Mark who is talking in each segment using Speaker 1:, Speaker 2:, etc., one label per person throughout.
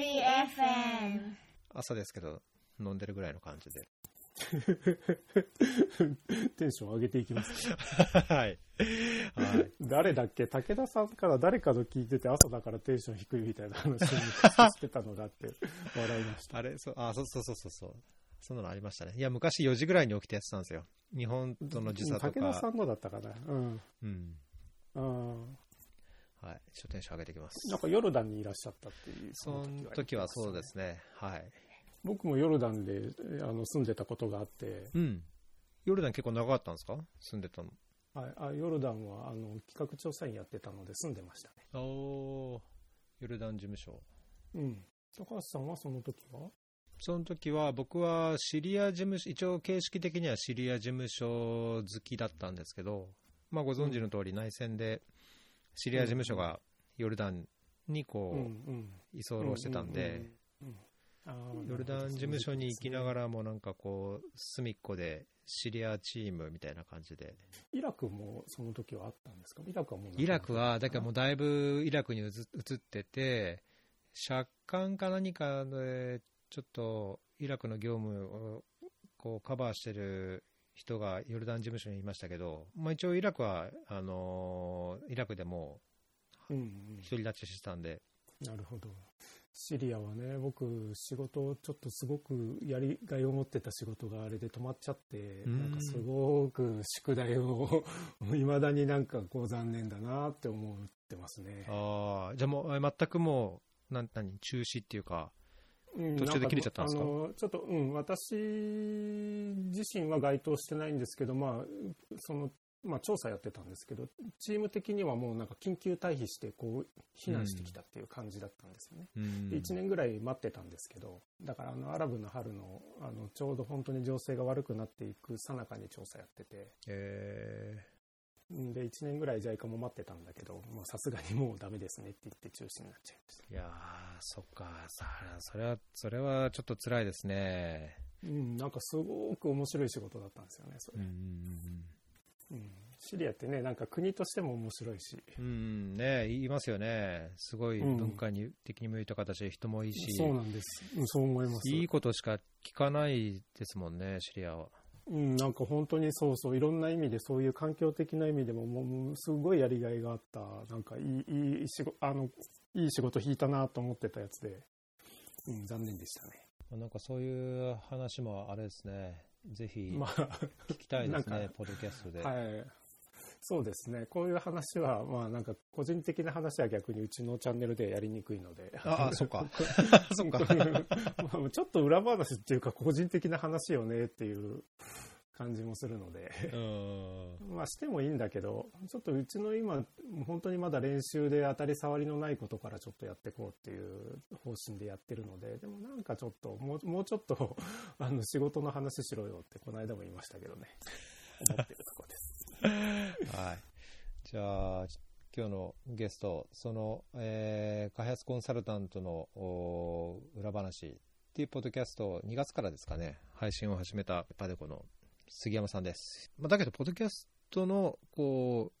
Speaker 1: リ FM
Speaker 2: 朝ですけど、飲んでるぐらいの感じで。
Speaker 3: テンション上げていきます。
Speaker 2: はい。はい。
Speaker 3: 誰だっけ？武田さんから誰かの聞いてて朝だからテンション低いみたいな話を昔してたのだって 笑いました。
Speaker 2: あれ、そう、あ、そうそうそうそうそう。そんなのありましたね。いや、昔4時ぐらいに起きてやってたんですよ。日本との時差と
Speaker 3: 武田さ
Speaker 2: か。
Speaker 3: んのだったかな。うん。
Speaker 2: うん。
Speaker 3: うん。
Speaker 2: はい。ちょっとテンション上げていきます。
Speaker 3: なんかヨルダンにいらっしゃったっていう。
Speaker 2: その時はそうですね。はい。
Speaker 3: 僕もヨルダンであの住んでたことがあって、
Speaker 2: うん。ヨルダン結構長かったんですか？住んでたの。
Speaker 3: はい、あヨルダンはあの企画調査員やってたので住んでましたね。
Speaker 2: おー。ヨルダン事務所。
Speaker 3: うん。高橋さんはその時は？
Speaker 2: その時は僕はシリア事務所、一応形式的にはシリア事務所好きだったんですけど、まあご存知の通り内戦でシリア事務所がヨルダンにこ
Speaker 3: う。
Speaker 2: 居候してたんで、ヨルダン事務所に行きなが
Speaker 3: ら。
Speaker 2: らもなんかこう隅っこでシリアチームみたいな感じで、
Speaker 3: イラクもその時はあったんですか？イラクはもう
Speaker 2: イラクはだからもうだいぶイラクに移移ってて、借款か何かでちょっとイラクの業務をこうカバーしてる人がヨルダン事務所にいましたけど、まあ、一応イラクはあのイラクでも
Speaker 3: うんうん
Speaker 2: 独り立ちしてたんで、
Speaker 3: なるほど。シリアはね、僕、仕事、ちょっとすごくやりがいを持ってた仕事があれで止まっちゃって、
Speaker 2: うん
Speaker 3: なんかすごく宿題を、いまだになんかこう残念だなって思ってますね。
Speaker 2: ああじゃあもうえ全くもうなん何中止っていうか、
Speaker 3: うん
Speaker 2: 途中で切れちゃったんですか？
Speaker 3: あのちょっと、うん、私自身は該当してないんですけど、まあ、その、まあ、調査やってたんですけど、チーム的にはもうなんか緊急退避して、こう、避難してきたっていう感じだったんですよね。
Speaker 2: うん。
Speaker 3: で1年ぐらい待ってたんですけど、だからあのアラブの春のあのちょうど本当に情勢が悪くなっていく最中に調査やってて、
Speaker 2: え
Speaker 3: んで1年ぐらい JICA も待ってたんだけど、もうさすがにもうダメですねって言って中止になっちゃいました。
Speaker 2: ーいやーそっかさそれはそれはちょっと辛いですね。
Speaker 3: うん、なんかすごく面白い仕事だったんですよね、それ。
Speaker 2: うん
Speaker 3: うん、シリアってね、なんか国としても面白いし、
Speaker 2: うんうん。ね言いますよね。すごい
Speaker 3: うん。
Speaker 2: 文化に的に向いた形で人もいいし、
Speaker 3: そうなんです。うん、そう思います。
Speaker 2: いいことしか聞かないですもんねシリアは
Speaker 3: うん、なんか本当にそうそう、いろんな意味でそういう環境的な意味でも、もうすごいやりがいがあった、なんかいい、いい仕事、あの、いい仕事引いたなと思ってたやつで、うん、残念でしたね。
Speaker 2: なんかそういう話もあれですねぜひ
Speaker 3: まあ、
Speaker 2: 聞きたいですね、ポッドキャストで、
Speaker 3: はい。そうですね。こういう話は、まあなんか個人的な話は逆にうちのチャンネルでやりにくいので。
Speaker 2: ああそっか そっか
Speaker 3: まあちょっと裏話っていうか個人的な話よねっていう感じもするので。
Speaker 2: うん
Speaker 3: まあしてもいいんだけど、ちょっとうちの今、本当にまだ練習で当たり障りのないことからちょっとやっていこうっていう方針でやってるので、でもなんかちょっと、もうもうちょっと、あの仕事の話しろよってこの間も言いましたけどね。思ってる。
Speaker 2: はい。じゃあ、今日のゲスト、その、えー開発コンサルタントのお裏話っていうポッドキャストを2月からですかね、配信を始めたパデコの杉山さんです。まあ、だけど、ポッドキャストの、こ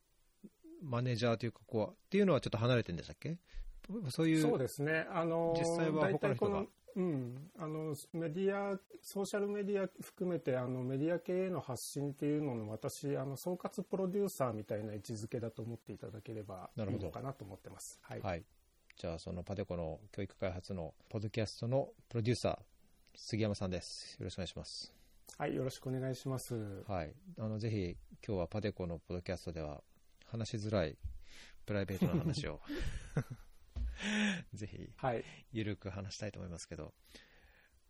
Speaker 2: う、マネージャーというか、こう、っていうのはちょっと離れてるんでしたっけ？そういう。
Speaker 3: そうですね。あのー
Speaker 2: 実際は他の人が
Speaker 3: うん、あのメディアソーシャルメディア含めてあのメディア系への発信っていうのの私あの総括プロデューサーみたいな位置づけだと思っていただければい
Speaker 2: ないるほど
Speaker 3: のかなと思ってます。はい。
Speaker 2: はい。じゃあ、そのパデコの教育開発のポッドキャストのプロデューサー、杉山さんです。よろしくお願いします。
Speaker 3: はい、よろしくお願いします。
Speaker 2: はい。あの、ぜひ、今日はパデコのポッドキャストでは、話しづらいプライベートな話を、ぜひ、
Speaker 3: はい。
Speaker 2: ゆるく話したいと思いますけど、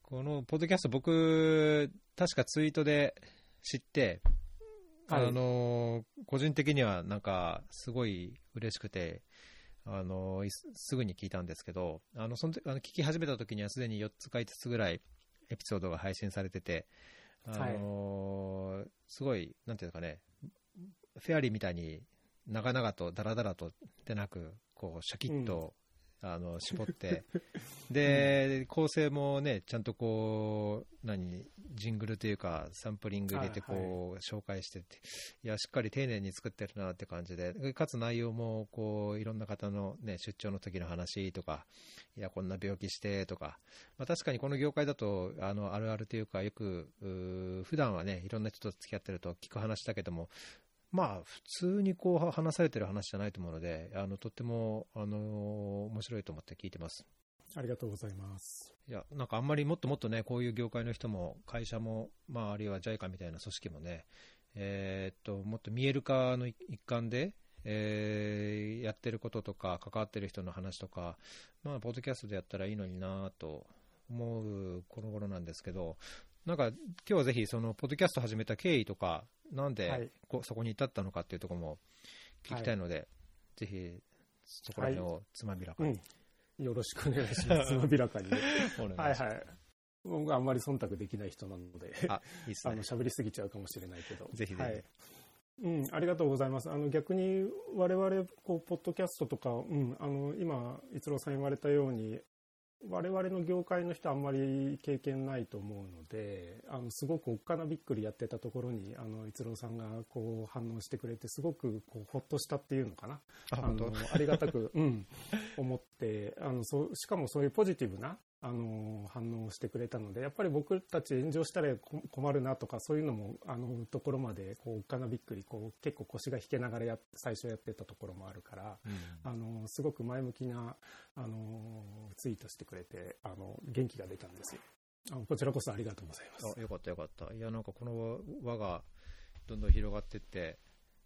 Speaker 2: このポッドキャスト、僕、確かツイートで知って、
Speaker 3: はい。
Speaker 2: あの、個人的にはなんか、すごい嬉しくて、あの、いすすぐに聞いたんですけど、あの、その時あの聞き始めた時にはすでに4つか5つぐらいエピソードが配信されてて、あのすごい、なんていうかね、フェアリーみたいに長々とダラダラとでなく、こう、シャキッとあの絞って、で、構成もね、ちゃんとこう、何、ジングルというか、サンプリング入れて、こう、紹介してって、いや、しっかり丁寧に作ってるなって感じで、かつ内容も、こう、いろんな方のね、出張の時の話とか、いや、こんな病気してとか、まあ、確かにこの業界だと、あの、あるあるというか、よく、普段はね、いろんな人と付き合ってると聞く話だけども、まあ、普通にこう話されてる話じゃないと思うので、あのとっても、あの面白いと思って聞いてます。
Speaker 3: ありがとうございます。
Speaker 2: いや、なんかあんまりもっともっとね、こういう業界の人も、会社も、まあ、あるいは JICA みたいな組織もね、えーっと、もっと見える化の一環で、えーやってることとか、関わってる人の話とか、まあ、ポッドキャストでやったらいいのになと思うこの頃なんですけど、なんか、今日はぜひ、その、ポッドキャスト始めた経緯とか、なんで、
Speaker 3: はい
Speaker 2: こそこに至ったのかっていうところも聞きたいので、ぜひ、そこら辺をつまびらか
Speaker 3: う
Speaker 2: に、
Speaker 3: ん。よろしくお願いします。つまびらかに。はいはい。僕はあんまり忖度できない人なので、
Speaker 2: あ、いいっすね
Speaker 3: あの。喋りすぎちゃうかもしれないけど。
Speaker 2: ぜひぜひ
Speaker 3: はい。うん、ありがとうございます。あの逆に我々こうポッドキャストとか、うん、あの今逸郎さん言われたように我々の業界の人はあんまり経験ないと思うので、あのすごくおっかなびっくりやってたところにあの逸郎さんがこう反応してくれてすごくこうほっとしたっていうのかな。
Speaker 2: あ、
Speaker 3: のありがたく、うん、思ってあのそうしかもそういうポジティブなあの反応をしてくれたのでやっぱり僕たち炎上したらこ困るなとかそういうのもあのところまでこうおっかなびっくりこう結構腰が引けながらやっ最初やってたところもあるから。あのすごく前向きなあのツイートしてくれてあの元気が出たんですよあのこちらこそありがとうございます
Speaker 2: あよかったよかった。いや、なんかこの輪がどんどん広がっていって、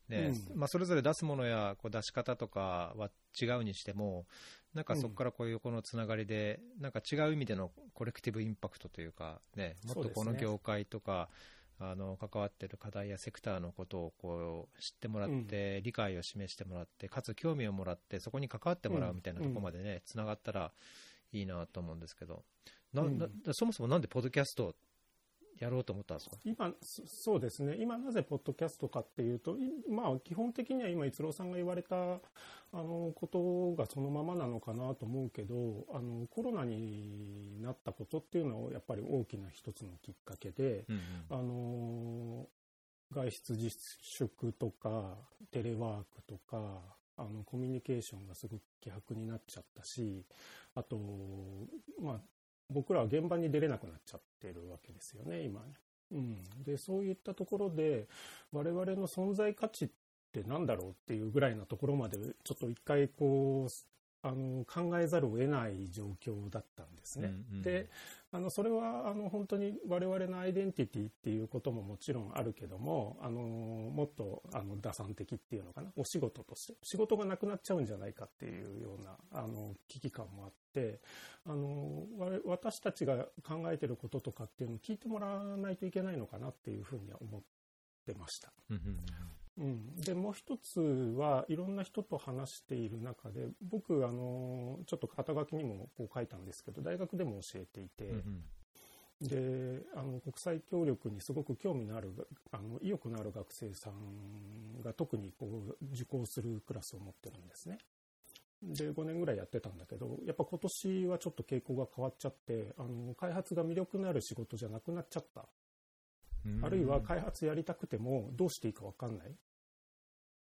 Speaker 2: ね
Speaker 3: うん
Speaker 2: まあ、それぞれ出すものやこう出し方とかは違うにしても、なんかそこからこういう横のつながりで、なんか違う意味でのコレクティブインパクトというか、ね、もっとこの業界とか、あの関わっている課題やセクターのことをこう知ってもらって、理解を示してもらって、かつ興味をもらって、そこに関わってもらうみたいなところまでね、つながったらいいなと思うんですけど、な
Speaker 3: うん。
Speaker 2: なそもそもなんでポッドキャストやろうと思ったんですか？
Speaker 3: 今そそうですね。今なぜポッドキャストかっていうといまあ基本的には今逸郎さんが言われたあのことがそのままなのかなと思うけどあのコロナになったことっていうのはやっぱり大きな一つのきっかけで、
Speaker 2: うん。
Speaker 3: あの外出自粛とかテレワークとかあのコミュニケーションがすごく希薄になっちゃったしあと、まあ、僕らは現場に出れなくなっちゃってるわけですよね今ね。うん、でそういったところで我々の存在価値って何だろうっていうぐらいなところまでちょっと一回こうあの考えざるを得ない状況だったんですね。
Speaker 2: うんうん
Speaker 3: であのそれはあの本当に我々のアイデンティティっていうことももちろんあるけどもあのもっとあの打算的っていうのかなお仕事として仕事がなくなっちゃうんじゃないかっていうようなあの危機感もあってあの我私たちが考えてることとかっていうのを聞いてもらわないといけないのかなっていうふうには思ってました。
Speaker 2: うんうん
Speaker 3: うん、でもう一つはいろんな人と話している中で僕あのちょっと肩書きにもこう書いたんですけど大学でも教えていて、
Speaker 2: うんうん。
Speaker 3: であの国際協力にすごく興味のあるあの意欲のある学生さんが特にこう受講するクラスを持ってるんですね。で5年ぐらいやってたんだけどやっぱ今年はちょっと傾向が変わっちゃってあの開発が魅力のある仕事じゃなくなっちゃった。
Speaker 2: うん
Speaker 3: あるいは開発やりたくてもどうしていいか分かんない。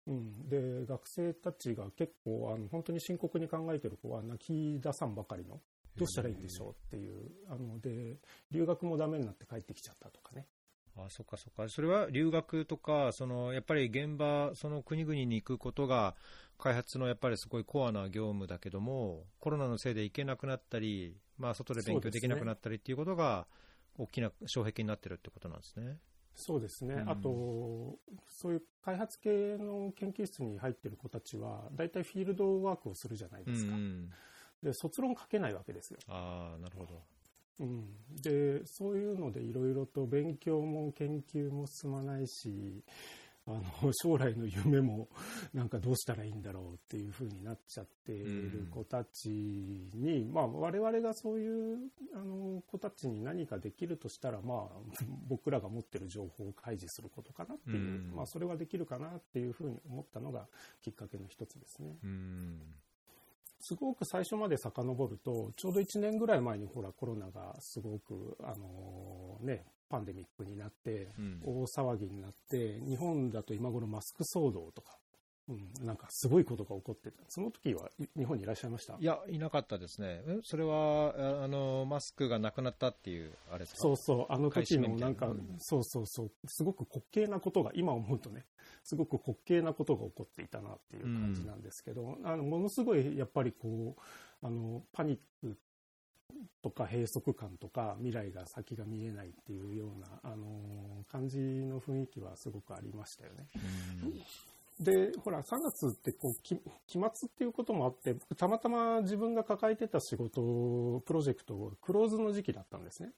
Speaker 3: うん、で学生たちが結構あの本当に深刻に考えてる子は泣き出さんばかりのどうしたらいいんでしょうっていうあので留学もダメになって帰ってきちゃったとかね。
Speaker 2: あそっかそっか、それは留学とか、そのやっぱり現場、その国々に行くことが、開発のやっぱりすごいコアな業務だけども、コロナのせいで行けなくなったり、まあ、外で勉強できなくなったりっていうことが、大きな障壁になってるってことなんですね。
Speaker 3: そうですね、
Speaker 2: うん。
Speaker 3: あとそういう開発系の研究室に入ってる子たちは大体フィールドワークをするじゃないですか、
Speaker 2: うんうん。
Speaker 3: で卒論書けないわけですよ、
Speaker 2: ああ、なるほど。
Speaker 3: うん、でそういうのでいろいろと勉強も研究も進まないしあの将来の夢もなんかどうしたらいいんだろうっていう風になっちゃっている子たちに、まあ、我々がそういうあの子たちに何かできるとしたら、まあ、僕らが持ってる情報を開示することかなっていう、
Speaker 2: うん
Speaker 3: まあ、それはできるかなっていう風に思ったのがきっかけの一つですね。
Speaker 2: うん
Speaker 3: すごく最初まで遡ると、ちょうど1年ぐらい前にほらコロナがすごく、あのね、パンデミックになって、
Speaker 2: うん。
Speaker 3: 大騒ぎになって、日本だと今頃マスク騒動とか、うん、なんかすごいことが起こってた。その時はい日本にいらっしゃいました？
Speaker 2: いや、いなかったですね。えそれは、ああの、マスクがなくなったっていう、あれですか？
Speaker 3: そうそう、あの時のな。いんか、
Speaker 2: なうん。
Speaker 3: そうそうそう、すごく滑稽なことが、今思うとね、すごく滑稽なことが起こっていたなっていう感じなんですけど、あのものすごいやっぱりこう、あのパニックとか閉塞感とか、未来が先が見えないっていうような、あの感じの雰囲気はすごくありましたよね。
Speaker 2: うん
Speaker 3: で、ほら、3月ってこう、き期末っていうこともあって、僕たまたま自分が抱えてた仕事、プロジェクト、クローズの時期だったんですね。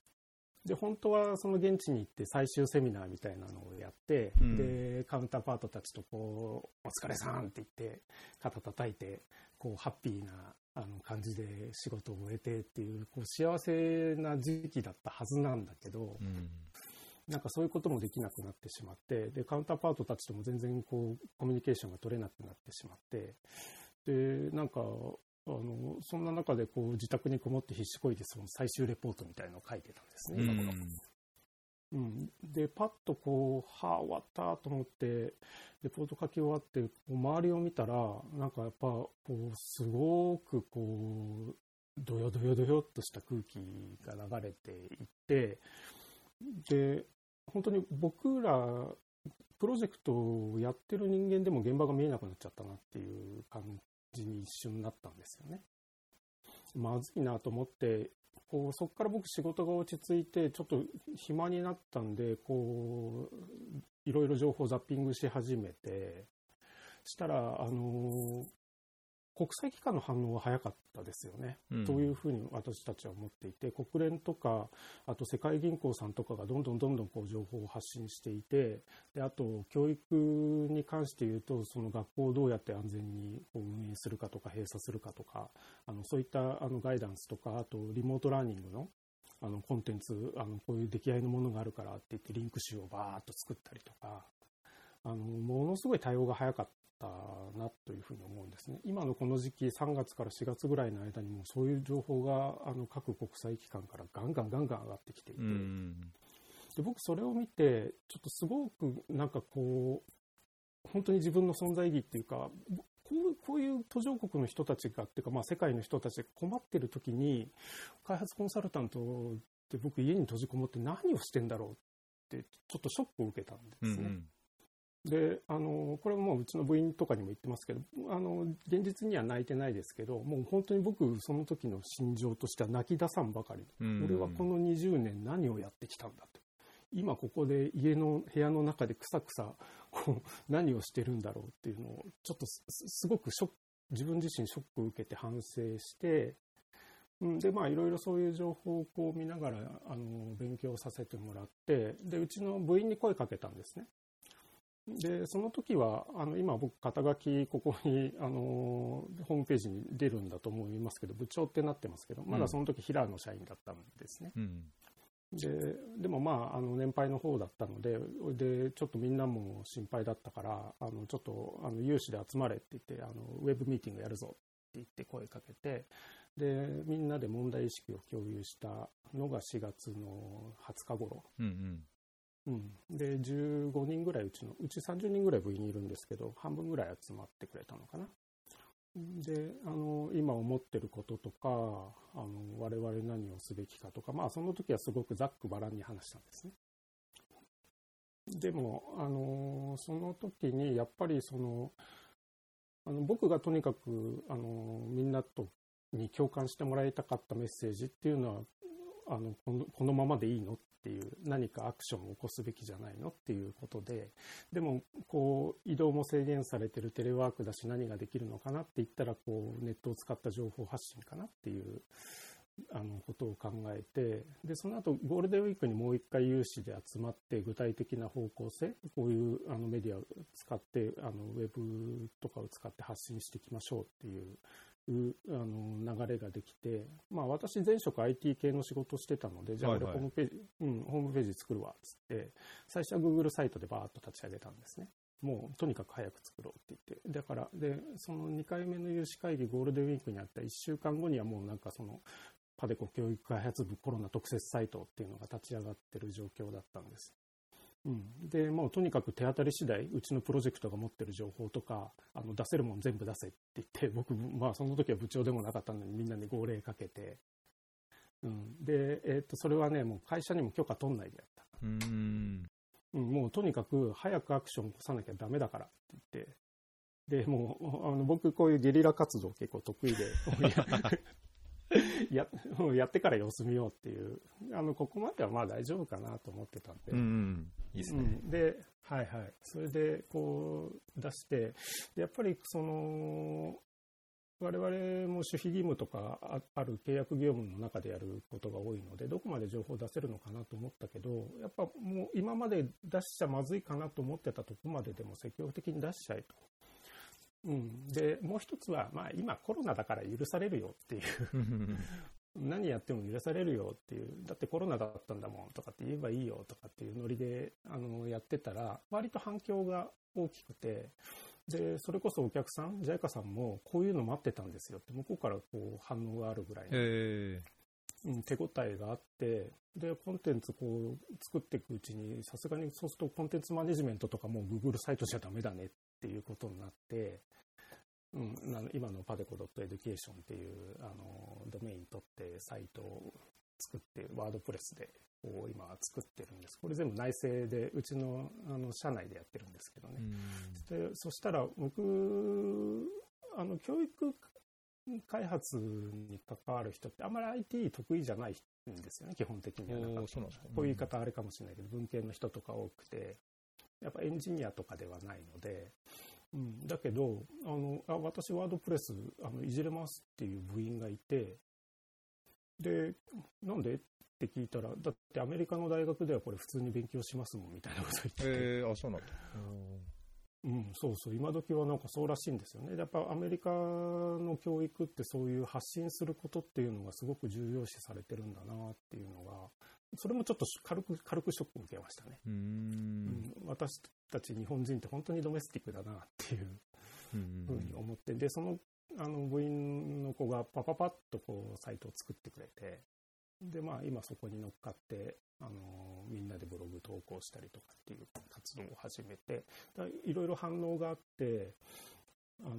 Speaker 3: で、本当はその現地に行って最終セミナーみたいなのをやって、
Speaker 2: うん
Speaker 3: で、カウンターパートたちとこう、お疲れさんって言って、肩叩いて、こう、ハッピーな、あの、感じで仕事を終えてっていう、こう、幸せな時期だったはずなんだけど、
Speaker 2: うん。
Speaker 3: なんかそういうこともできなくなってしまって、で、カウンターパートたちとも全然こう、コミュニケーションが取れなくなってしまって、で、なんか、あの、そんな中でこう、自宅にこもって必死こいで、その最終レポートみたいのを書いてたんですね、今頃うん。で、パッとこう、はあ、終わったと思って、レポート書き終わって、周りを見たら、なんかやっぱ、こう、すごくこう、どよどよどよっとした空気が流れていって、で、本当に僕ら、プロジェクトをやってる人間でも現場が見えなくなっちゃったなっていう感じに一瞬なったんですよね。まずいなと思って、こうそこから僕仕事が落ち着いて、ちょっと暇になったんで、こう、いろいろ情報ザッピングし始めて、したら、あの、国際機関の反応が早かったですよね。
Speaker 2: うん
Speaker 3: というふうに私たちは思っていて、国連とか、あと世界銀行さんとかがどんどんどんどんこう情報を発信していて、であと教育に関して言うと、その学校をどうやって安全にこう運営するかとか閉鎖するかとか、あのそういったあのガイダンスとか、あとリモートラーニングのあのコンテンツ、あのこういう出来合いのものがあるからって言ってリンク集をバーッと作ったりとか、あのものすごい対応が早かったなというふうに思うんですね。今のこの時期、3月から4月ぐらいの間にもそういう情報があの各国際機関からガンガンガンガン上がってきていて、
Speaker 2: うん
Speaker 3: で僕それを見て、ちょっとすごくなんかこう、本当に自分の存在意義っていうか、こうこういう途上国の人たちがっていうか、まあ、世界の人たちが困ってる時に、開発コンサルタントって僕家に閉じこもって何をしてんだろうって、ちょっとショックを受けたんですね。
Speaker 2: うん
Speaker 3: で、あの、これももううちの部員とかにも言ってますけど、あの、現実には泣いてないですけど、もう本当に僕、その時の心情としては泣き出さんばかり。
Speaker 2: うん
Speaker 3: 俺はこの20年何をやってきたんだと。今ここで家の部屋の中でくさくさ、こう、何をしてるんだろうっていうのを、ちょっとすすごくショック、自分自身ショックを受けて反省して、うん、で、まあ、いろいろそういう情報をこう見ながら、あの、勉強させてもらって、で、うちの部員に声かけたんですね。で、その時は、あの、今僕、肩書き、ここに、あの、ホームページに出るんだと思いますけど、部長ってなってますけど、まだその時、平野社員だったんですね。
Speaker 2: うん
Speaker 3: で、でもまあ、あの、年配の方だったので、で、ちょっとみんなも心配だったから、あの、ちょっと、あの、有志で集まれって言って、あの、ウェブミーティングやるぞって言って声かけて、で、みんなで問題意識を共有したのが4月の20日頃。
Speaker 2: うん
Speaker 3: うん、うんで15人ぐらいうちのうち30人ぐらい部員いるんですけど半分ぐらい集まってくれたのかな。であの今思ってることとかあの我々何をすべきかとか、まあ、その時はすごくざっくばらんに話したんですね。でもあのその時にやっぱりそのあの僕がとにかくあのみんなとに共感してもらいたかったメッセージっていうのはあのこのこのままでいいのっていう何かアクションを起こすべきじゃないのっていうことででもこう移動も制限されてるテレワークだし何ができるのかなって言ったらこうネットを使った情報発信かなっていうあのことを考えてでその後ゴールデンウィークにもう一回有志で集まって具体的な方向性こういうあのメディアを使ってあのウェブとかを使って発信していきましょうっていううあの流れができて、まあ、私前職 IT 系の仕事をしてたのでじゃあ俺ホームページ、うん、ホームページ作るわっつって最初は Google サイトでバーッと立ち上げたんですね。もうとにかく早く作ろうって言って、だから、で、その2回目の有志会議ゴールデンウィークにあった1週間後にはもうなんかその、パデコ教育開発部コロナ特設サイトっていうのが立ち上がってる状況だったんです。うん、で、もうとにかく手当たり次第、うちのプロジェクトが持ってる情報とか、あの出せるもん全部出せって言って、僕、まあその時は部長でもなかったのにみんなに号令かけて、うん、で、えっ、と、それはね、もう会社にも許可取んないでやった。
Speaker 2: うん。
Speaker 3: うん、もうとにかく早くアクション起こさなきゃダメだからって言って、で、もう、あの僕こういうゲリラ活動結構得意で、やや やってから様子見ようっていう、あの、ここまではまあ大丈夫かなと思ってたんで、
Speaker 2: うんですね。
Speaker 3: うんで、はいはい。それで、こう、出して、でやっぱり、その、我々も守秘義務とかあある契約業務の中でやることが多いので、どこまで情報を出せるのかなと思ったけど、やっぱもう今まで出しちゃまずいかなと思ってたとこまででも積極的に出しちゃえと。うん、で、もう一つは、まあ今コロナだから許されるよっていう。何やっても許されるよっていう、だってコロナだったんだもんとかって言えばいいよとかっていうノリで、あの、やってたら、割と反響が大きくて、で、それこそお客さん、ジャイカさんもこういうの待ってたんですよって、向こうからこう反応があるぐらいの、
Speaker 2: え
Speaker 3: うん、手応えがあって、で、コンテンツこう作っていくうちに、さすがにそうするとコンテンツマネジメントとかも Google サイトじゃダメだねっていうことになって、うん、今のパデコ .education っていうあのドメイン取ってサイトを作って、ワードプレスでこう今作ってるんです。これ全部内製で、うちのあの社内でやってるんですけどね。でそしたら僕あの教育開発に関わる人ってあんまり IT 得意じゃないんですよね基本的にはなんか
Speaker 2: おーそうなんですか
Speaker 3: こういう言い方あれかもしれないけど文系の人とか多くてやっぱエンジニアとかではないので、うん、だけどあのあ私ワードプレスあのいじれますっていう部員がいてでなんで？って聞いたらだってアメリカの大学ではこれ普通に勉強しますもんみたいなこと言ってて、
Speaker 2: えー、あ、そうなんだ。
Speaker 3: うん、そうそう、今時はなんかそうらしいんですよね。やっぱアメリカの教育ってそういう発信することっていうのがすごく重要視されてるんだなっていうのが、それもちょっと軽く、軽くショックを受けましたね。
Speaker 2: うーん。
Speaker 3: うん私たち日本人って本当にドメスティックだなっていう
Speaker 2: うん
Speaker 3: ふうに思って、で、その、あの、部員の子がパパパッとこう、サイトを作ってくれて、で、まあ、今そこに乗っかって、あの、みんなでブログ投稿したりとかっていう活動を始めて、だいろいろ反応があって、あの、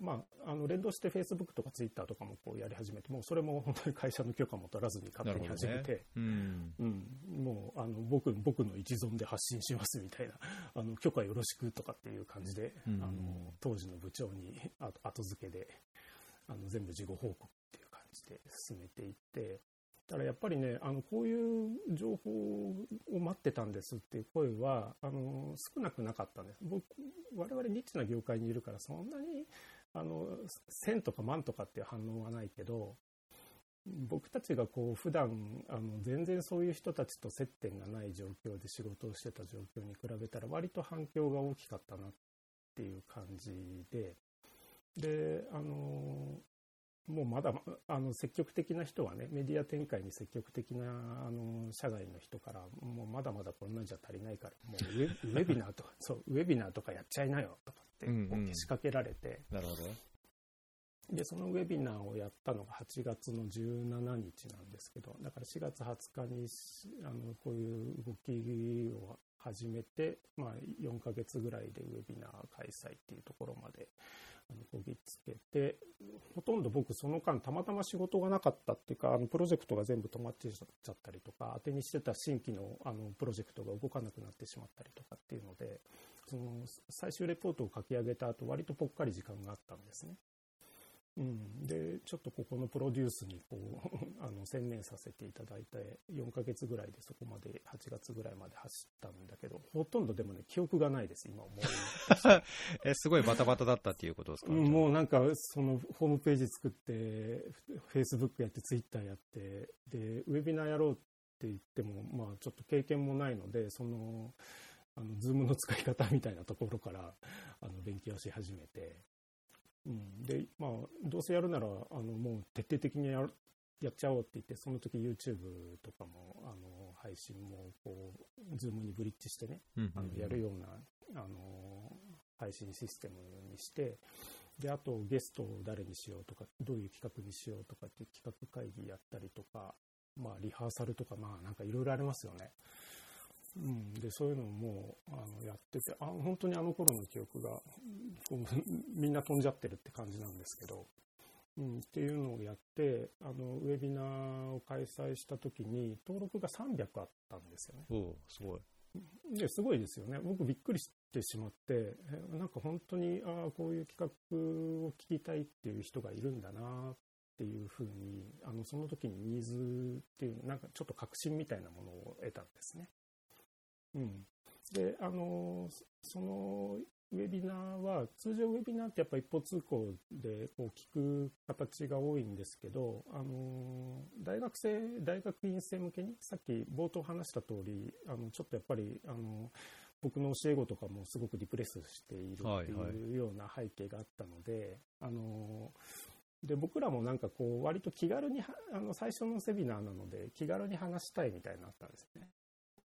Speaker 3: まあ、あの、連動して Facebook とか Twitter とかもこうやり始めて、もうそれも本当に会社の許可も取らずに勝手に始めて、
Speaker 2: うん。
Speaker 3: うん、もうあの僕僕の一存で発信しますみたいな あの許可よろしくとかっていう感じで、
Speaker 2: うん
Speaker 3: あの当時の部長にあ後付けであの全部事後報告っていう感じで進めていってだからやっぱりねあのこういう情報を待ってたんですっていう声はあの少なくなかったんです。僕我々ニッチな業界にいるからそんなにあの1000とか万とかっていう反応はないけど僕たちがこう普段あの全然そういう人たちと接点がない状況で仕事をしてた状況に比べたら割と反響が大きかったなっていう感じで。であのもうまだあの積極的な人はねメディア展開に積極的なあの社外の人からもうまだまだこんなんじゃ足りないからもうウェウェビナーとか そうウェビナーとかやっちゃいなよとかってこ
Speaker 2: うんうん
Speaker 3: うけしかけられて、
Speaker 2: なるほど。
Speaker 3: で、そのウェビナーをやったのが8月の17日なんですけど、だから4月20日にしあのこういう動きを始めて、まあ、4ヶ月ぐらいでウェビナー開催っていうところまでこぎつけて、ほとんど僕その間たまたま仕事がなかったっていうか、あのプロジェクトが全部止まっちゃったりとか、当てにしてた新規のあのプロジェクトが動かなくなってしまったりとかっていうので、その最終レポートを書き上げた後、割とぽっかり時間があったんですね。うん、でちょっとここのプロデュースにこう あの専念させていただいて4ヶ月ぐらいでそこまで8月ぐらいまで走ったんだけどほとんどでもね記憶がないです今思い
Speaker 2: え、すごいバタバタだったっていうことですか？
Speaker 3: うんもうなんかそのホームページ作ってフェイスブックやってツイッターやってでウェビナーやろうって言ってもまあちょっと経験もないのでそのあの Zoom の使い方みたいなところからあの勉強し始めて、うん、でまあどうせやるならあのもう徹底的にやるやっちゃおうって言ってその時 YouTube とかもあの配信もこう Zoom にブリッジしてね
Speaker 2: うん
Speaker 3: あのやるようなあの配信システムにして、で、あとゲストを誰にしようとか、どういう企画にしようとかっていう企画会議やったりとか、まあリハーサルとか、まあなんかいろいろありますよね。うん、でそういうのもあのやっててあ本当にあの頃の記憶がこうみんな飛んじゃってるって感じなんですけど、うん、っていうのをやってあのウェビナーを開催した時に登録が300あったんですよね。
Speaker 2: すごい。
Speaker 3: ですごいですよね。僕びっくりしてしまって、えなんか本当に、ああ、こういう企画を聞きたいっていう人がいるんだなっていうふうに、あの、その時にニーズっていう、なんかちょっと確信みたいなものを得たんですね。うん。で、あの、そのウェビナーは、通常ウェビナーってやっぱ一方通行でこう聞く形が多いんですけど、あの、大学生、大学院生向けに、さっき冒頭話した通り、あの、ちょっとやっぱり、あの、僕の教え子とかもすごくリプレスしているって
Speaker 2: はいはい
Speaker 3: いうような背景があったので、あの、で、僕らもなんかこう、割と気軽には、あの、最初のセミナーなので、気軽に話したいみたいになったんですね。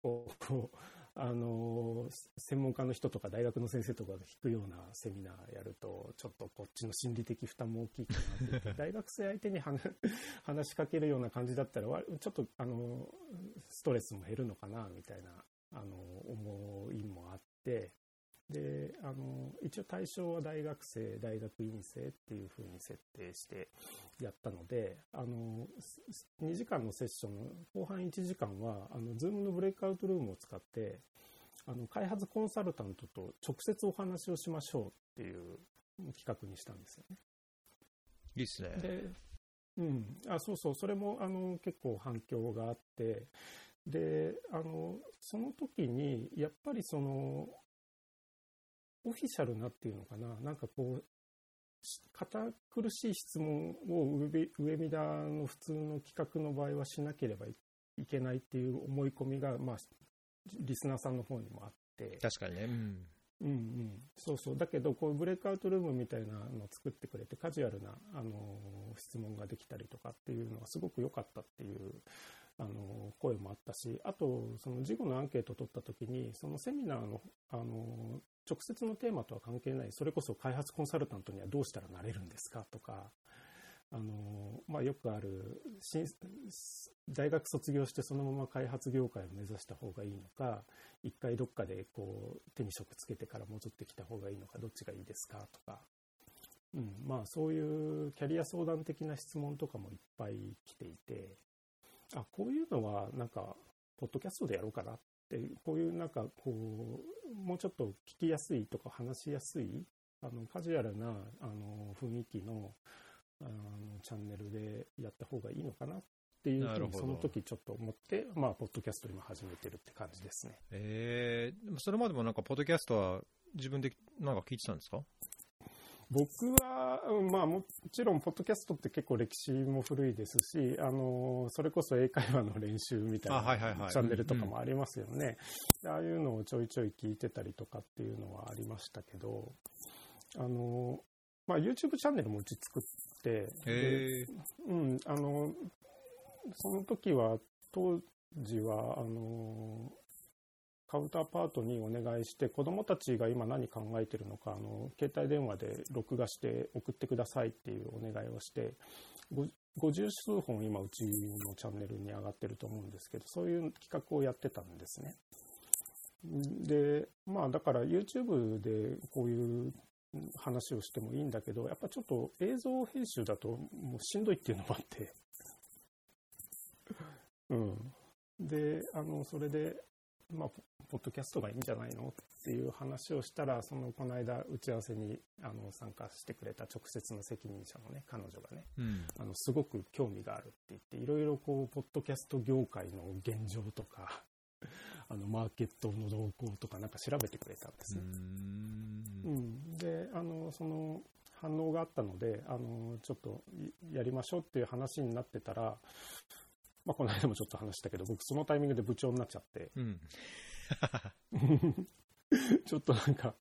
Speaker 3: こう、あの、専門家の人とか大学の先生とかが聞くようなセミナーやると、ちょっとこっちの心理的負担も大きいかなって、大学生相手に話 しかけるような感じだったら、ちょっと、あの、ストレスも減るのかな、みたいな、あの、思いもあって、で、あの、一応対象は大学生、大学院生っていう風に設定してやったので、あの、2時間のセッションの後半1時間は、あの、ズームのブレイクアウトルームを使って、あの、開発コンサルタントと直接お話をしましょうっていう企画にしたんですよね。
Speaker 2: いいっすね。
Speaker 3: で、うん、あそうそう、それもあの結構反響があって、で、あの、その時に、やっぱりその、オフィシャルなっていうのかな、なんかこう、し堅苦しい質問をウェビウェビナーの普通の企画の場合はしなければいいけないっていう思い込みが、まあ、リスナーさんの方にもあって、
Speaker 2: 確かにね。うん。
Speaker 3: うんうん、そうそう。だけど、こう、ブレイクアウトルームみたいなのを作ってくれて、カジュアルな、あのー質問ができたりとかっていうのはすごく良かったっていう、あの声もあったし、あと、その事後のアンケートを取った時に、そのセミナーの、あの直接のテーマとは関係ない、それこそ開発コンサルタントにはどうしたらなれるんですかとか、あのまあ、よくある、大学卒業してそのまま開発業界を目指した方がいいのか、一回どっかでこう手に職つけてから戻ってきた方がいいのか、どっちがいいですかとか、うん、まあそういうキャリア相談的な質問とかもいっぱい来ていて、あ、こういうのはなんか、ポッドキャストでやろうかなって、こういうなんかこう、もうちょっと聞きやすいとか話しやすい、あの、カジュアルな、あの、雰囲気の、あの、チャンネルでやった方がいいのかなっていうふうに、その時ちょっと思って、まあ、ポッドキャスト今始めてるって感じですね。
Speaker 2: えー、それまでもなんか、ポッドキャストは自分でなんか聞いてたんですか？
Speaker 3: 僕は、うんまあもちろん、ポッドキャストって結構歴史も古いですし、あの、それこそ英会話の練習みたい
Speaker 2: あはいはい
Speaker 3: チャンネルとかもありますよね。でああいうのをちょいちょい聞いてたりとかっていうのはありましたけど、あの、まあ YouTube チャンネルもうち作って、うん、あの、その時は、当時は、あの、カウンターパートにお願いして、子供たちが今何考えてるのか、あの、携帯電話で録画して送ってくださいっていうお願いをして、ご50数本今うちのチャンネルに上がってると思うんですけど、そういう企画をやってたんですね。で、まあだから YouTube でこういう話をしてもいいんだけど、やっぱちょっと映像編集だともうしんどいっていうのもあって。うん。で、あの、それで、まあ、ポポッドキャストがいいんじゃないのっていう話をしたら、その、この間打ち合わせに、あの、参加してくれた直接の責任者のね、彼女がね、
Speaker 2: ーうん。
Speaker 3: あの、すごく興味があるって言って、いろいろこう、ポッドキャスト業界の現状とか、あの、マーケットの動向とかなんか調べてくれたんです
Speaker 2: う
Speaker 3: ね。
Speaker 2: ん
Speaker 3: うん、であのその反応があったのであのちょっといやりましょうっていう話になってたら、まあ、この間もちょっと話したけど僕そのタイミングで部長になっちゃって
Speaker 2: うん。
Speaker 3: ちょっとなんか、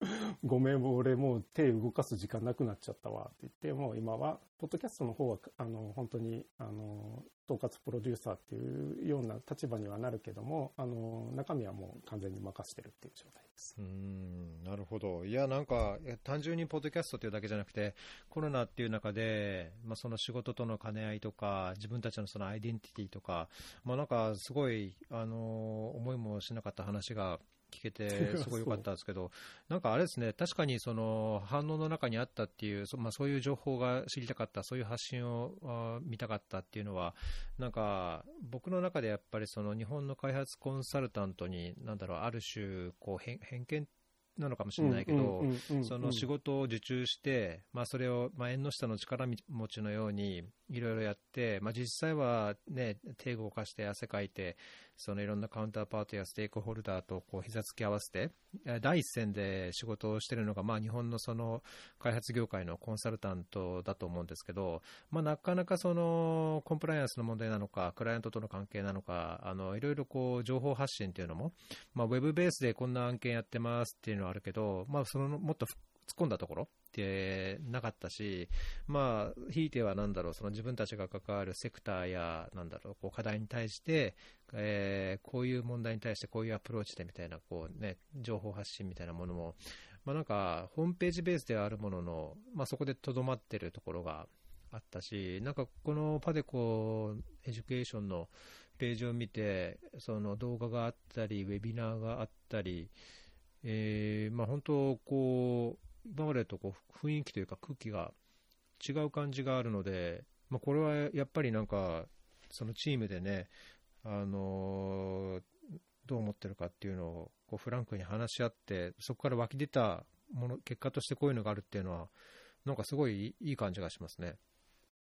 Speaker 3: ごめん、俺もう手動かす時間なくなっちゃったわって言って、もう今は、ポッドキャストの方は、あの、本当に、あの、統括プロデューサーっていうような立場にはなるけども、あの、中身はもう完全に任してるっていう状態です。
Speaker 2: うん、なるほど。いや、なんか、単純にポッドキャストっていうだけじゃなくて、コロナっていう中で、まあ、その仕事との兼ね合いとか、自分たちのそのアイデンティティとか、まあ、なんか、すごい、あの、思いもしなかった話が、聞けて、すごい良かったんですけど、なんかあれですね、確かにその反応の中にあったっていう、そ,、まあ、そういう情報が知りたかった、そういう発信を見たかったっていうのは、なんか僕の中でやっぱりその日本の開発コンサルタントに、なんだろう、ある種こう偏見なのかもしれないけど、その仕事を受注して、まあ、それを、まあ、縁の下の力持ちのようにいろいろやって、まあ、実際は、ね、手を動かして汗かいて、そのいろんなカウンターパートやステークホルダーとこう膝つき合わせて、第一線で仕事をしているのが、まあ、日本のその開発業界のコンサルタントだと思うんですけど、まあ、なかなかそのコンプライアンスの問題なのか、クライアントとの関係なのか、あのいろいろこう情報発信っていうのも、まあ、ウェブベースでこんな案件やってますっていうのはあるけど、まあ、そのもっと突っ込んだところってなかったし、まあ、ひいてはなんだろう、その自分たちが関わるセクターや、なんだろう、こう課題に対して、えー、こういう問題に対してこういうアプローチでみたいな、こうね、情報発信みたいなものも、まあなんか、ホームページベースではあるものの、まあそこでとどまってるところがあったし、なんかこのパデコエデュケーションのページを見て、その動画があったり、ウェビナーがあったり、えー、まあ本当、こう、今までとこう雰囲気というか空気が違う感じがあるので、まあ、これはやっぱりなんか、そのチームでね、あのー、どう思ってるかっていうのをこうフランクに話し合って、そこから湧き出たもの、結果としてこういうのがあるっていうのは、なんかすごいいい感じがしますね。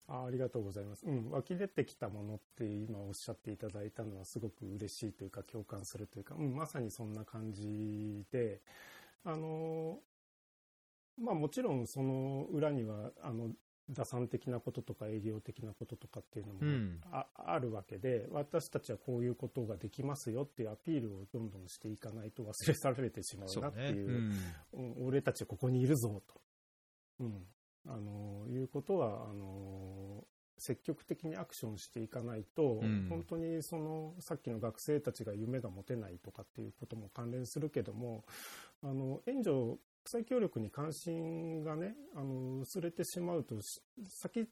Speaker 3: あありがとうございます。うん、湧き出てきたものって今おっしゃっていただいたのはすごく嬉しいというか共感するというか、うん、まさにそんな感じで、あの、まあもちろんその裏には、あの、打算的なこととか営業的なこととかっていうのもあうん、あるわけで、私たちはこういうことができますよっていうアピールをどんどんしていかないと忘れ去られてしまうなっていう、うね。うん、俺たちはここにいるぞと、うん、あのいうことはあの積極的にアクションしていかないと、うん、本当にそのさっきの学生たちが夢が持てないとかっていうことも関連するけどもあの援助国際協力に関心がね、あの、薄れてしまうと、先、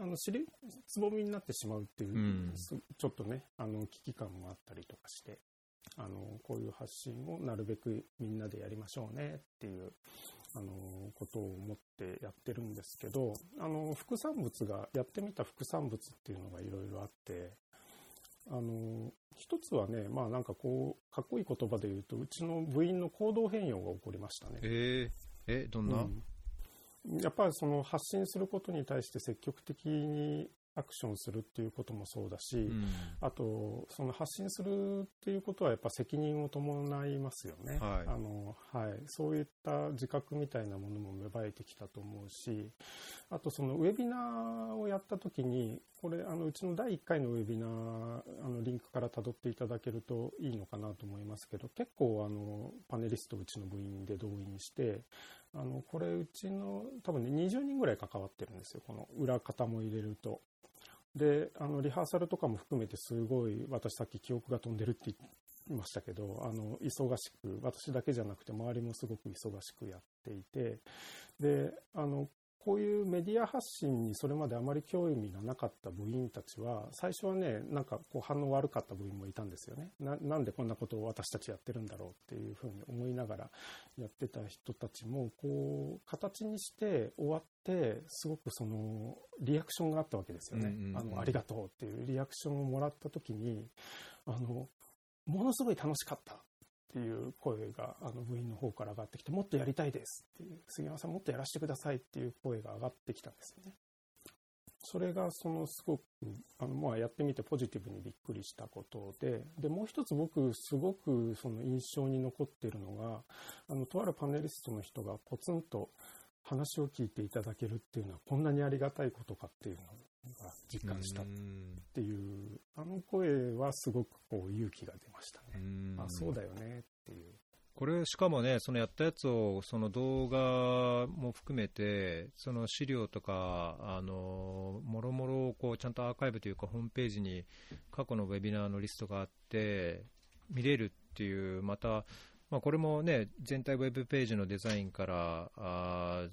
Speaker 3: あの、尻、つぼみになってしまうっていう、うん、ちょっとね、あの、危機感もあったりとかして、あの、こういう発信をなるべくみんなでやりましょうねっていう、あの、ことを思ってやってるんですけど、あの、副産物が、やってみた副産物っていうのがいろいろあって、あの、一つはね、まあなんかこう、かっこいい言葉で言うと、うちの部員の行動変容が起こりましたね。
Speaker 2: えー、え、どんな、
Speaker 3: うん、やっぱりその発信することに対して積極的にアクションするっていうこともそうだし、うん、あと、その発信するっていうことはやっぱ責任を伴いますよね。はい。あの、はい。そういった自覚みたいなものも芽生えてきたと思うし、あとそのウェビナーをやった時に、これ、あの、うちの第1回のウェビナー、あの、リンクから辿っていただけるといいのかなと思いますけど、結構あの、パネリストうちの部員で動員して、あの、これうちの多分ね、20人ぐらい関わってるんですよ。この裏方も入れると。で、あの、リハーサルとかも含めてすごい、私さっき記憶が飛んでるって言いましたけど、あの、忙しく、私だけじゃなくて周りもすごく忙しくやっていて、で、あの、こういうメディア発信にそれまであまり興味がなかった部員たちは、最初はね、なんかこう反応悪かった部員もいたんですよね。な、なんでこんなことを私たちやってるんだろうっていうふうに思いながらやってた人たちも、こう、形にして終わって、すごくその、リアクションがあったわけですよね。うんうんうん、あの、ありがとうっていうリアクションをもらった時に、あの、ものすごい楽しかったっていう声があの部員の方から上がってきて、もっとやりたいですっていう、杉山さんもっとやらせてくださいっていう声が上がってきたんですよね。それがそのすごく、あの、まあやってみてポジティブにびっくりしたことで、で、もう一つ僕すごくその印象に残っているのが、あの、とあるパネリストの人がポツンと話を聞いていただけるっていうのはこんなにありがたいことかっていうのが実感したっていう、あの声はすごくこう勇気が出ましたね。あ、そうだよねっていう。
Speaker 2: これ、しかもね、そのやったやつを、その動画も含めて、その資料とか、あの、もろもろをこう、ちゃんとアーカイブというか、ホームページに過去のウェビナーのリストがあって、見れるっていう、また、まあ、これもね、全体ウェブページのデザインから、あ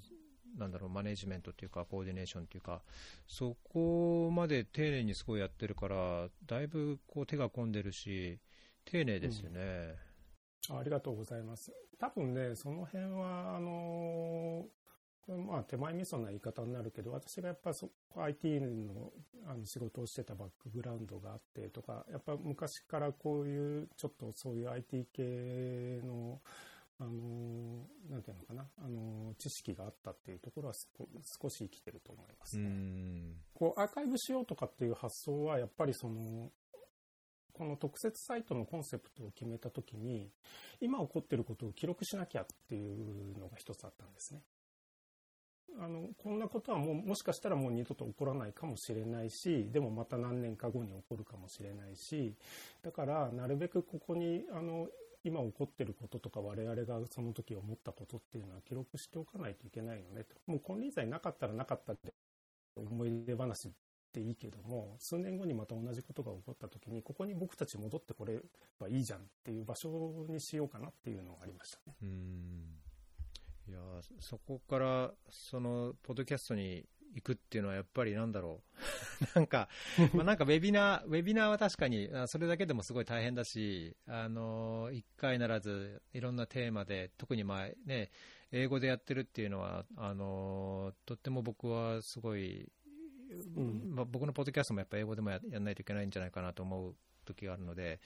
Speaker 2: なんだろう、マネジメントっていうか、コーディネーションっていうか、そこまで丁寧にすごいやってるから、だいぶこう手が込んでるし、丁寧ですよね。
Speaker 3: うん、ありがとうございます。多分ね、その辺は、あのこれまあ手前味噌な言い方になるけど、私がやっぱそ IT のあの仕事をしてたバックグラウンドがあってとか、やっぱ昔からこういうちょっとそういう IT 系のあのなんていうのかな、あの知識があったっていうところは少し生きてると思いますね。こうアーカイブしようとかっていう発想はやっぱりそのこの特設サイトのコンセプトを決めた時に今起こってることを記録しなきゃっていうのが一つあったんですね。あのこんなことはもうもしかしたらもう二度と起こらないかもしれないしでもまた何年か後に起こるかもしれないしだからなるべくここにあの今起こってることとか我々がその時思ったことっていうのは記録しておかないといけないよねと。もう金輪際なかったらなかったって思い出話っていいけども、数年後にまた同じことが起こった時に、ここに僕たち戻ってこればいいじゃんっていう場所にしようかなっていうのがありましたね。
Speaker 2: うんいやそこからそのポッドキャストに行くっていうのはやっぱりなんだろう。なんか、まあ、なんかウェビナー、ウェビナーは確かに、それだけでもすごい大変だし、あの、一回ならずいろんなテーマで、特にまあね、英語でやってるっていうのは、あの、とっても僕はすごい、うん、まあ、僕のポッドキャストもやっぱ英語でもやらないといけないんじゃないかなと思う時があるので、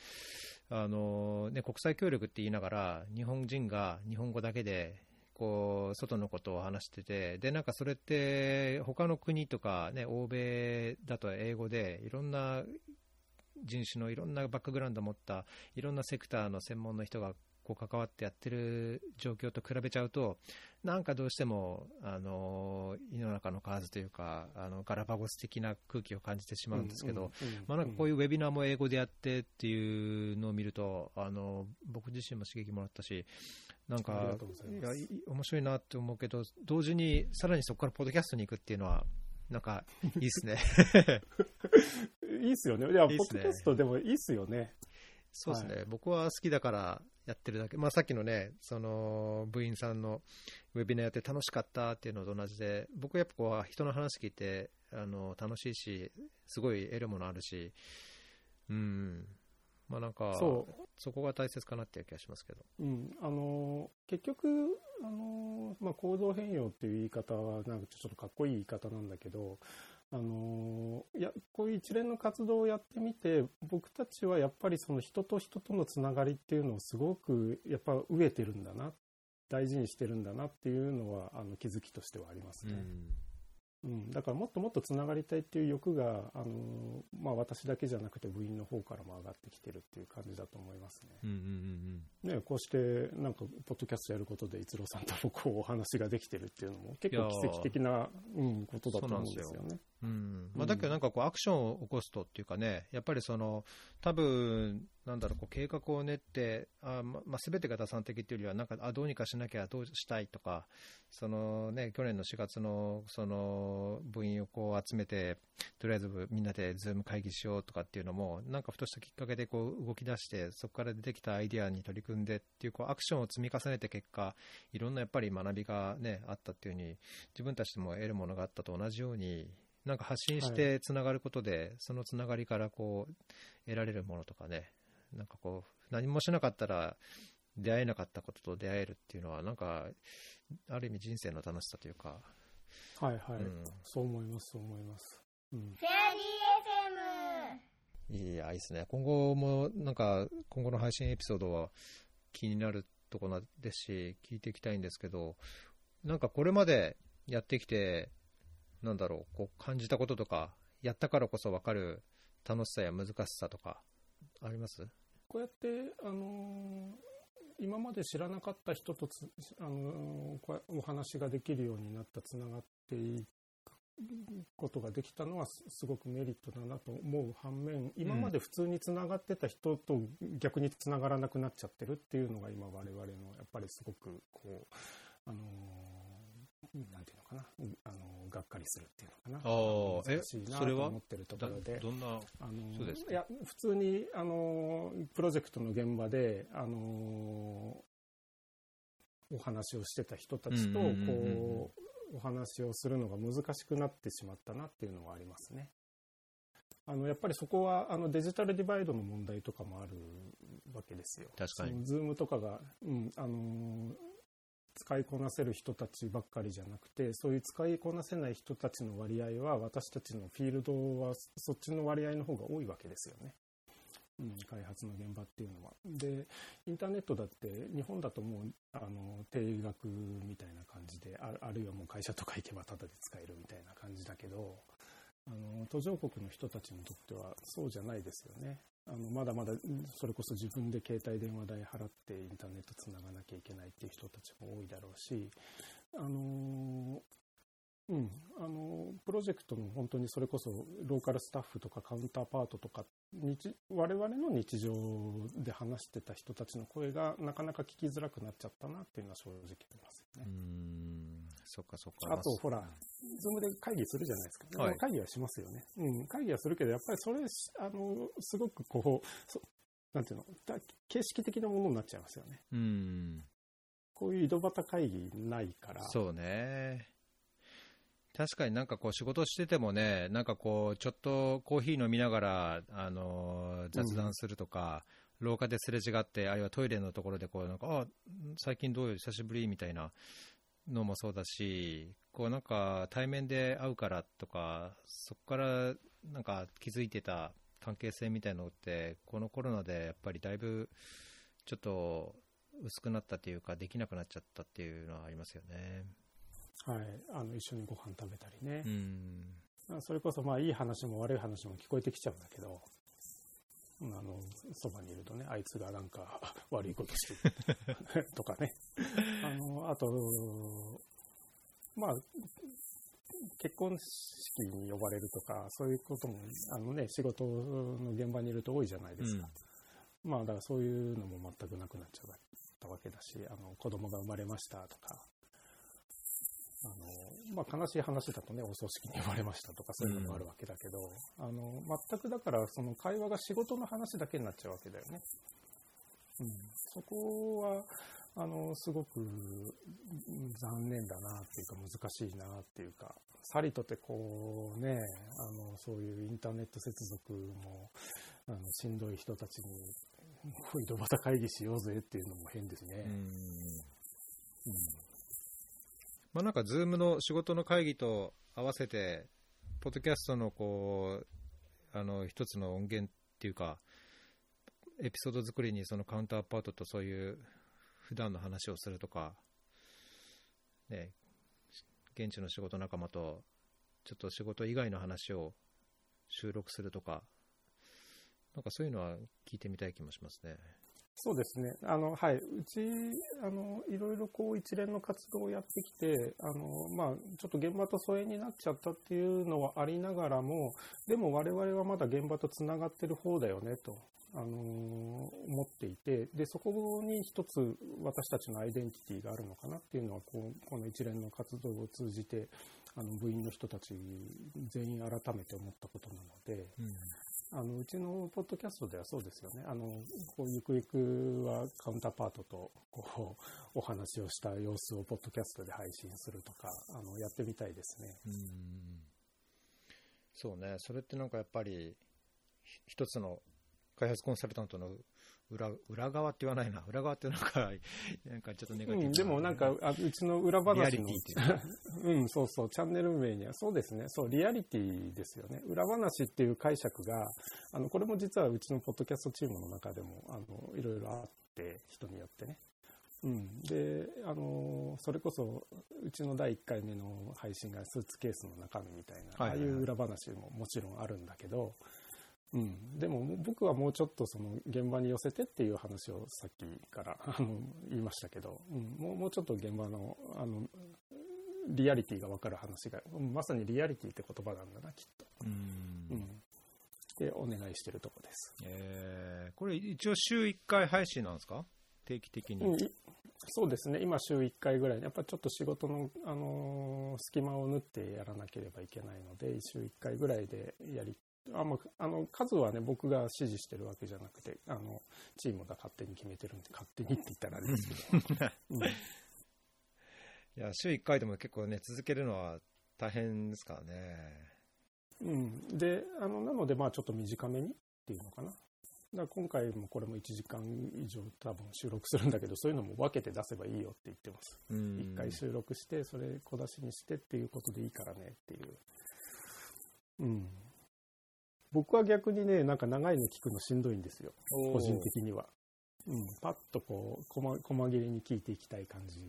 Speaker 2: あのね、国際協力って言いながら、日本人が日本語だけでこう外のことを話してて、でなんかそれって、他の国とか、ね、欧米だと英語で、いろんな人種のいろんなバックグラウンドを持った、いろんなセクターの専門の人がこう関わってやってる状況と比べちゃうと、なんかどうしても、あの世の中の数というか、あのガラパゴス的な空気を感じてしまうんですけど、まなんかこういうウェビナーも英語でやってっていうのを見ると、あの僕自身も刺激もらったし、なんか、いや面白いなって思うけど、同時にさらにそこからポッドキャストに行くっていうのは、なんかいいっすね。
Speaker 3: いいっすよね。いや、いいねポッドキャストでもいいっすよね。
Speaker 2: そうですね、はい、僕は好きだからやってるだけ、まあ、さっきのね、その部員さんのウェビナーやって楽しかったっていうのと同じで、僕やっぱこう人の話聞いてあの楽しいし、すごい得るものあるし、うん、まあなんか、そこが大切かなっていう気がしますけど。
Speaker 3: うん、あの結局、あのまあ、構造変容っていう言い方は、なんかちょっとかっこいい言い方なんだけど、あのいやこういう一連の活動をやってみて僕たちはやっぱりその人と人とのつながりっていうのをすごくやっぱ飢えてるんだな大事にしてるんだなっていうのはあの気づきとしてはありますね。うんうん、だからもっともっとつながりたいっていう欲が、あのまあ、私だけじゃなくて部員の方からも上がってきてるっていう感じだと思いますね。うんうんうんねこうしてなんかポッドキャストやることで逸郎さんとこうお話ができてるっていうのも結構奇跡的な、うん、ことだと思うんですよね。
Speaker 2: うん。まあ、だけどなんかこうアクションを起こすとっていうかねやっぱりその多分なんだろう、こう計画を練って、あままあ、全てが打算的というよりは、なんかあどうにかしなきゃどうしたいとか、そのね、去年の4月のその部員をこう集めて、とりあえずみんなでズーム会議しようとかっていうのも、なんかふとしたきっかけでこう動き出して、そこから出てきたアイディアに取り組んでっていうこうアクションを積み重ねて結果、いろんなやっぱり学びが、ね、あったっていうふうに、自分たちでも得るものがあったと同じように、なんか発信してつながることで、はい、そのつながりからこう得られるものとかね、なんかこう、何もしなかったら出会えなかったことと出会えるっていうのは、なんか、ある意味人生の楽しさというか。
Speaker 3: はいはい。うん、そう思います、そう思います。うん、フェ
Speaker 2: アリー FM! いや、いいですね。今後も、なんか、今後の配信エピソードは気になるところですし、聞いていきたいんですけど、なんかこれまでやってきて、なんだろう、こう感じたこととか、やったからこそ分かる楽しさや難しさとか、あります？
Speaker 3: こうやって、あのー、今まで知らなかった人とつ、あのー、お話ができるようになった、つながっていことができたのはすすごくメリットだなと思う反面今まで普通につながってた人と逆につながらなくなっちゃってるっていうのが今我々のやっぱりすごくこうあのなんていうのかな？あのがっかりするっていうのかな？
Speaker 2: あーえ
Speaker 3: 難しいな
Speaker 2: それは？
Speaker 3: と思ってるところで。
Speaker 2: どんな
Speaker 3: あの
Speaker 2: そうですか？
Speaker 3: いや普通にあのプロジェクトの現場であのお話をしてた人たちとこうお話をするのが難しくなってしまったなっていうのはありますね。あのやっぱりそこはあのデジタルディバイドの問題とかもあるわけですよ。
Speaker 2: 確かに
Speaker 3: ズームとかが、うんあの使いこなせる人たちばっかりじゃなくてそういう使いこなせない人たちの割合は私たちのフィールドはそっちの割合の方が多いわけですよね。うん、開発の現場っていうのは。で、インターネットだって、日本だともう、あの、定額みたいな感じで、ああるいはもう会社とか行けばタダで使えるみたいな感じだけど、あの、途上国の人たちにとってはそうじゃないですよね。あの、まだまだ、それこそ自分で携帯電話代払ってインターネットつながなきゃいけないっていう人たちも多いだろうし、あのうん、あのプロジェクトの本当にそれこそローカルスタッフとかカウンターパートとか日我々の日常で話してた人たちの声がなかなか聞きづらくなっちゃったなっていうのは正直ありますよ
Speaker 2: うー
Speaker 3: ね。
Speaker 2: んそっかそっか
Speaker 3: あと、ほら、ズームで会議するじゃないですか。
Speaker 2: はい
Speaker 3: 会議はしますよね。うん、会議はするけど、やっぱりそれ、あの、すごくこう、そなんていうの、だ形式的なものになっちゃいますよね。
Speaker 2: うん
Speaker 3: こういう井戸端会議ないから。
Speaker 2: そうね確かになんかこう仕事しててもね、なんかこう、ちょっとコーヒー飲みながら、あのー雑談するとか、廊下ですれ違って、あるいはトイレのところでこう、なんか、あ、最近どうよ、久しぶりみたいなのもそうだし、こうなんか対面で会うからとか、そこからなんか気づいてた関係性みたいなのって、このコロナでやっぱりだいぶちょっと薄くなったっていうか、できなくなっちゃったっていうのはありますよね。
Speaker 3: はい。あの、一緒にご飯食べたりね。
Speaker 2: うん
Speaker 3: まあそれこそまあいい話も悪い話も聞こえてきちゃうんだけど、うんあの、そばにいるとね、あいつがなんか 悪いことしてる とかね。あの、あと、まあ、結婚式に呼ばれるとか、そういうことも、あのね、仕事の現場にいると多いじゃないですか。まあ、だからそういうのも全くなくなっちゃったわけだし、あの、子供が生まれましたとか、あの、まあ、悲しい話だとね、お葬式に呼ばれましたとか、そういうのもあるわけだけど、あの、全くだから、その会話が仕事の話だけになっちゃうわけだよね。うん。そこは、あの、すごくうん残念だなっていうか難しいなっていうか、さりとてこうね、あの、そういうインターネット接続も、あの、しんどい人たちに、井戸端会議しようぜっていうのも変ですね。
Speaker 2: うん
Speaker 3: うん
Speaker 2: まあ、なんか、ズームの仕事の会議と合わせて、ポッドキャストのこうあの一つの音源っていうか、エピソード作りにそのカウンターパートとそういう普段の話をするとか、ね、現地の仕事仲間とちょっと仕事以外の話を収録するとか、なんかそういうのは聞いてみたい気もしますね。
Speaker 3: そうですね。あの、はい。うち、あの、いろいろこう一連の活動をやってきて、あの、まあ、ちょっと現場と疎遠になっちゃったっていうのはありながらも、でも我々はまだ現場とつながってる方だよね、と、あの、思っていて、で、そこに一つ私たちのアイデンティティがあるのかなっていうのは、こう、この一連の活動を通じて、あの、部員の人たち全員改めて思ったことなので、あのうちのポッドキャストではそうですよね。あの、こう、ゆくゆくはカウンターパートと、こう、お話をした様子をポッドキャストで配信するとか、あの、やってみたいですね。
Speaker 2: うんそうね、それってなんかやっぱり、一つの開発コンサルタントの裏裏側って言わないな、裏側ってなんか、なんかちょっとネガティブ
Speaker 3: うん、でもなんか、あうちの裏話の、
Speaker 2: リアリティっていう
Speaker 3: うん、そうそう、チャンネル名には、そうですね、そう、リアリティですよね。裏話っていう解釈が、あの、これも実はうちのポッドキャストチームの中でも、あの、いろいろあって、人によってね。うん。で、あの、それこそ、うちの第1回目の配信がスーツケースの中身みたいな、
Speaker 2: はいはいはい。
Speaker 3: ああいう裏話ももちろんあるんだけど、うん、でも僕はもうちょっとその現場に寄せてっていう話をさっきから あの言いましたけど、うん、もうもうちょっと現場のあのリアリティが分かる話が、まさにリアリティって言葉なんだな、きっと。
Speaker 2: うん
Speaker 3: うん。で、お願いしてるとこです。
Speaker 2: えーこれ一応週1回配信なんですか？定期的に。
Speaker 3: うん、いそうですね、今週1回ぐらい、やっぱちょっと仕事の、あのー隙間を縫ってやらなければいけないので、週1回ぐらいでやり、あまあ、あの数はね、僕が指示してるわけじゃなくて、あのチームが勝手に決めてるんで、勝手にって言ったらあれですけど、うん
Speaker 2: いや、週1回でも結構ね、続けるのは大変ですからね。
Speaker 3: うん、であのなので、まあ、ちょっと短めにっていうのかな。だ今回もこれも1時間以上多分収録するんだけど、そういうのも分けて出せばいいよって言ってます。
Speaker 2: うん
Speaker 3: 一回収録して、それ小出しにしてっていうことでいいからねっていう。うん。僕は逆にね、なんか長いの聞くのしんどいんですよ。個人的には。うん。パッとこう、細細切れに聞いていきたい感じ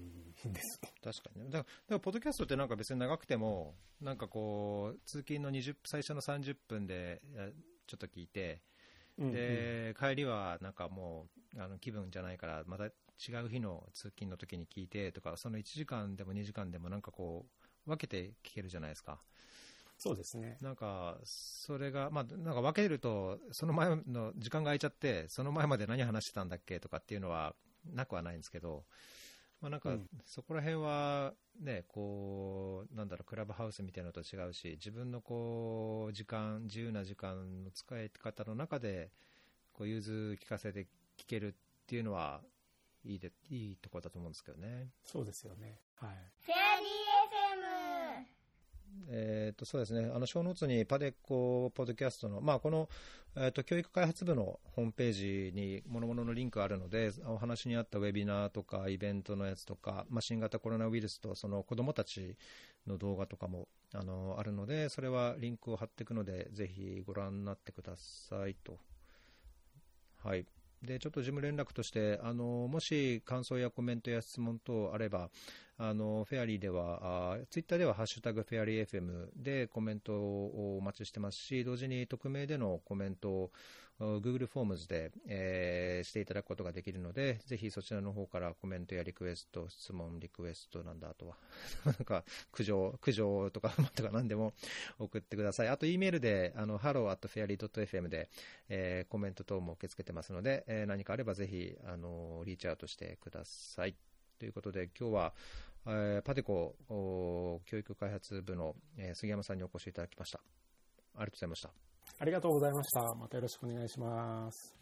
Speaker 3: です。
Speaker 2: 確かにね。だから、だからポッドキャストってなんか別に長くても、なんかこう、通勤の20最初の30分でやちょっと聞いて、
Speaker 3: うんうん
Speaker 2: で、帰りはなんかもう、あの気分じゃないから、また違う日の通勤の時に聞いてとか、その1時間でも2時間でもなんかこう、分けて聞けるじゃないですか。
Speaker 3: そうですね。
Speaker 2: なんか、それが、まあ、なんか分けると、その前の時間が空いちゃって、その前まで何話してたんだっけとかっていうのはなくはないんですけど、まあ、なんか
Speaker 3: うん、
Speaker 2: そこら辺はね、こう、なんだろう、クラブハウスみたいなのと違うし、自分のこう、時間、自由な時間の使い方の中で、こう、融通聞かせて聞けるっていうのは、いいで、いいところだと思うんですけどね。
Speaker 3: そうですよね。はい。
Speaker 1: フェアリー FM
Speaker 2: えー、とそうですね、あの小ノーツにパデコポッドキャストの、まあ、この、えー、と教育開発部のホームページに諸々のリンクがあるので、お話にあったウェビナーとかイベントのやつとか、まあ、新型コロナウイルスとその子どもたちの動画とかもあのあるので、それはリンクを貼っていくので、ぜひご覧になってくださいと。はいでちょっと事務連絡として、あのもし感想やコメントや質問等あれば、あのフェアリーでは、あツイッターでは、ハッシュタグフェアリー FM でコメントをお待ちしてますし、同時に匿名でのコメント Google フォームズで、えーしていただくことができるので、ぜひそちらの方からコメントやリクエスト、質問、リクエストなんだ、あとは、なんか苦情、苦情とか、とか何でも 送ってください。あと、E メールで、あの、hello.fairy.fm で、えーコメント等も受け付けてますので、えー何かあればぜひ、あの、リーチアウトしてください。ということで、今日は、えーパテコ教育開発部の、えー杉山さんにお越しいただきました。ありがとうございました。
Speaker 3: ありがとうございました。またよろしくお願いします。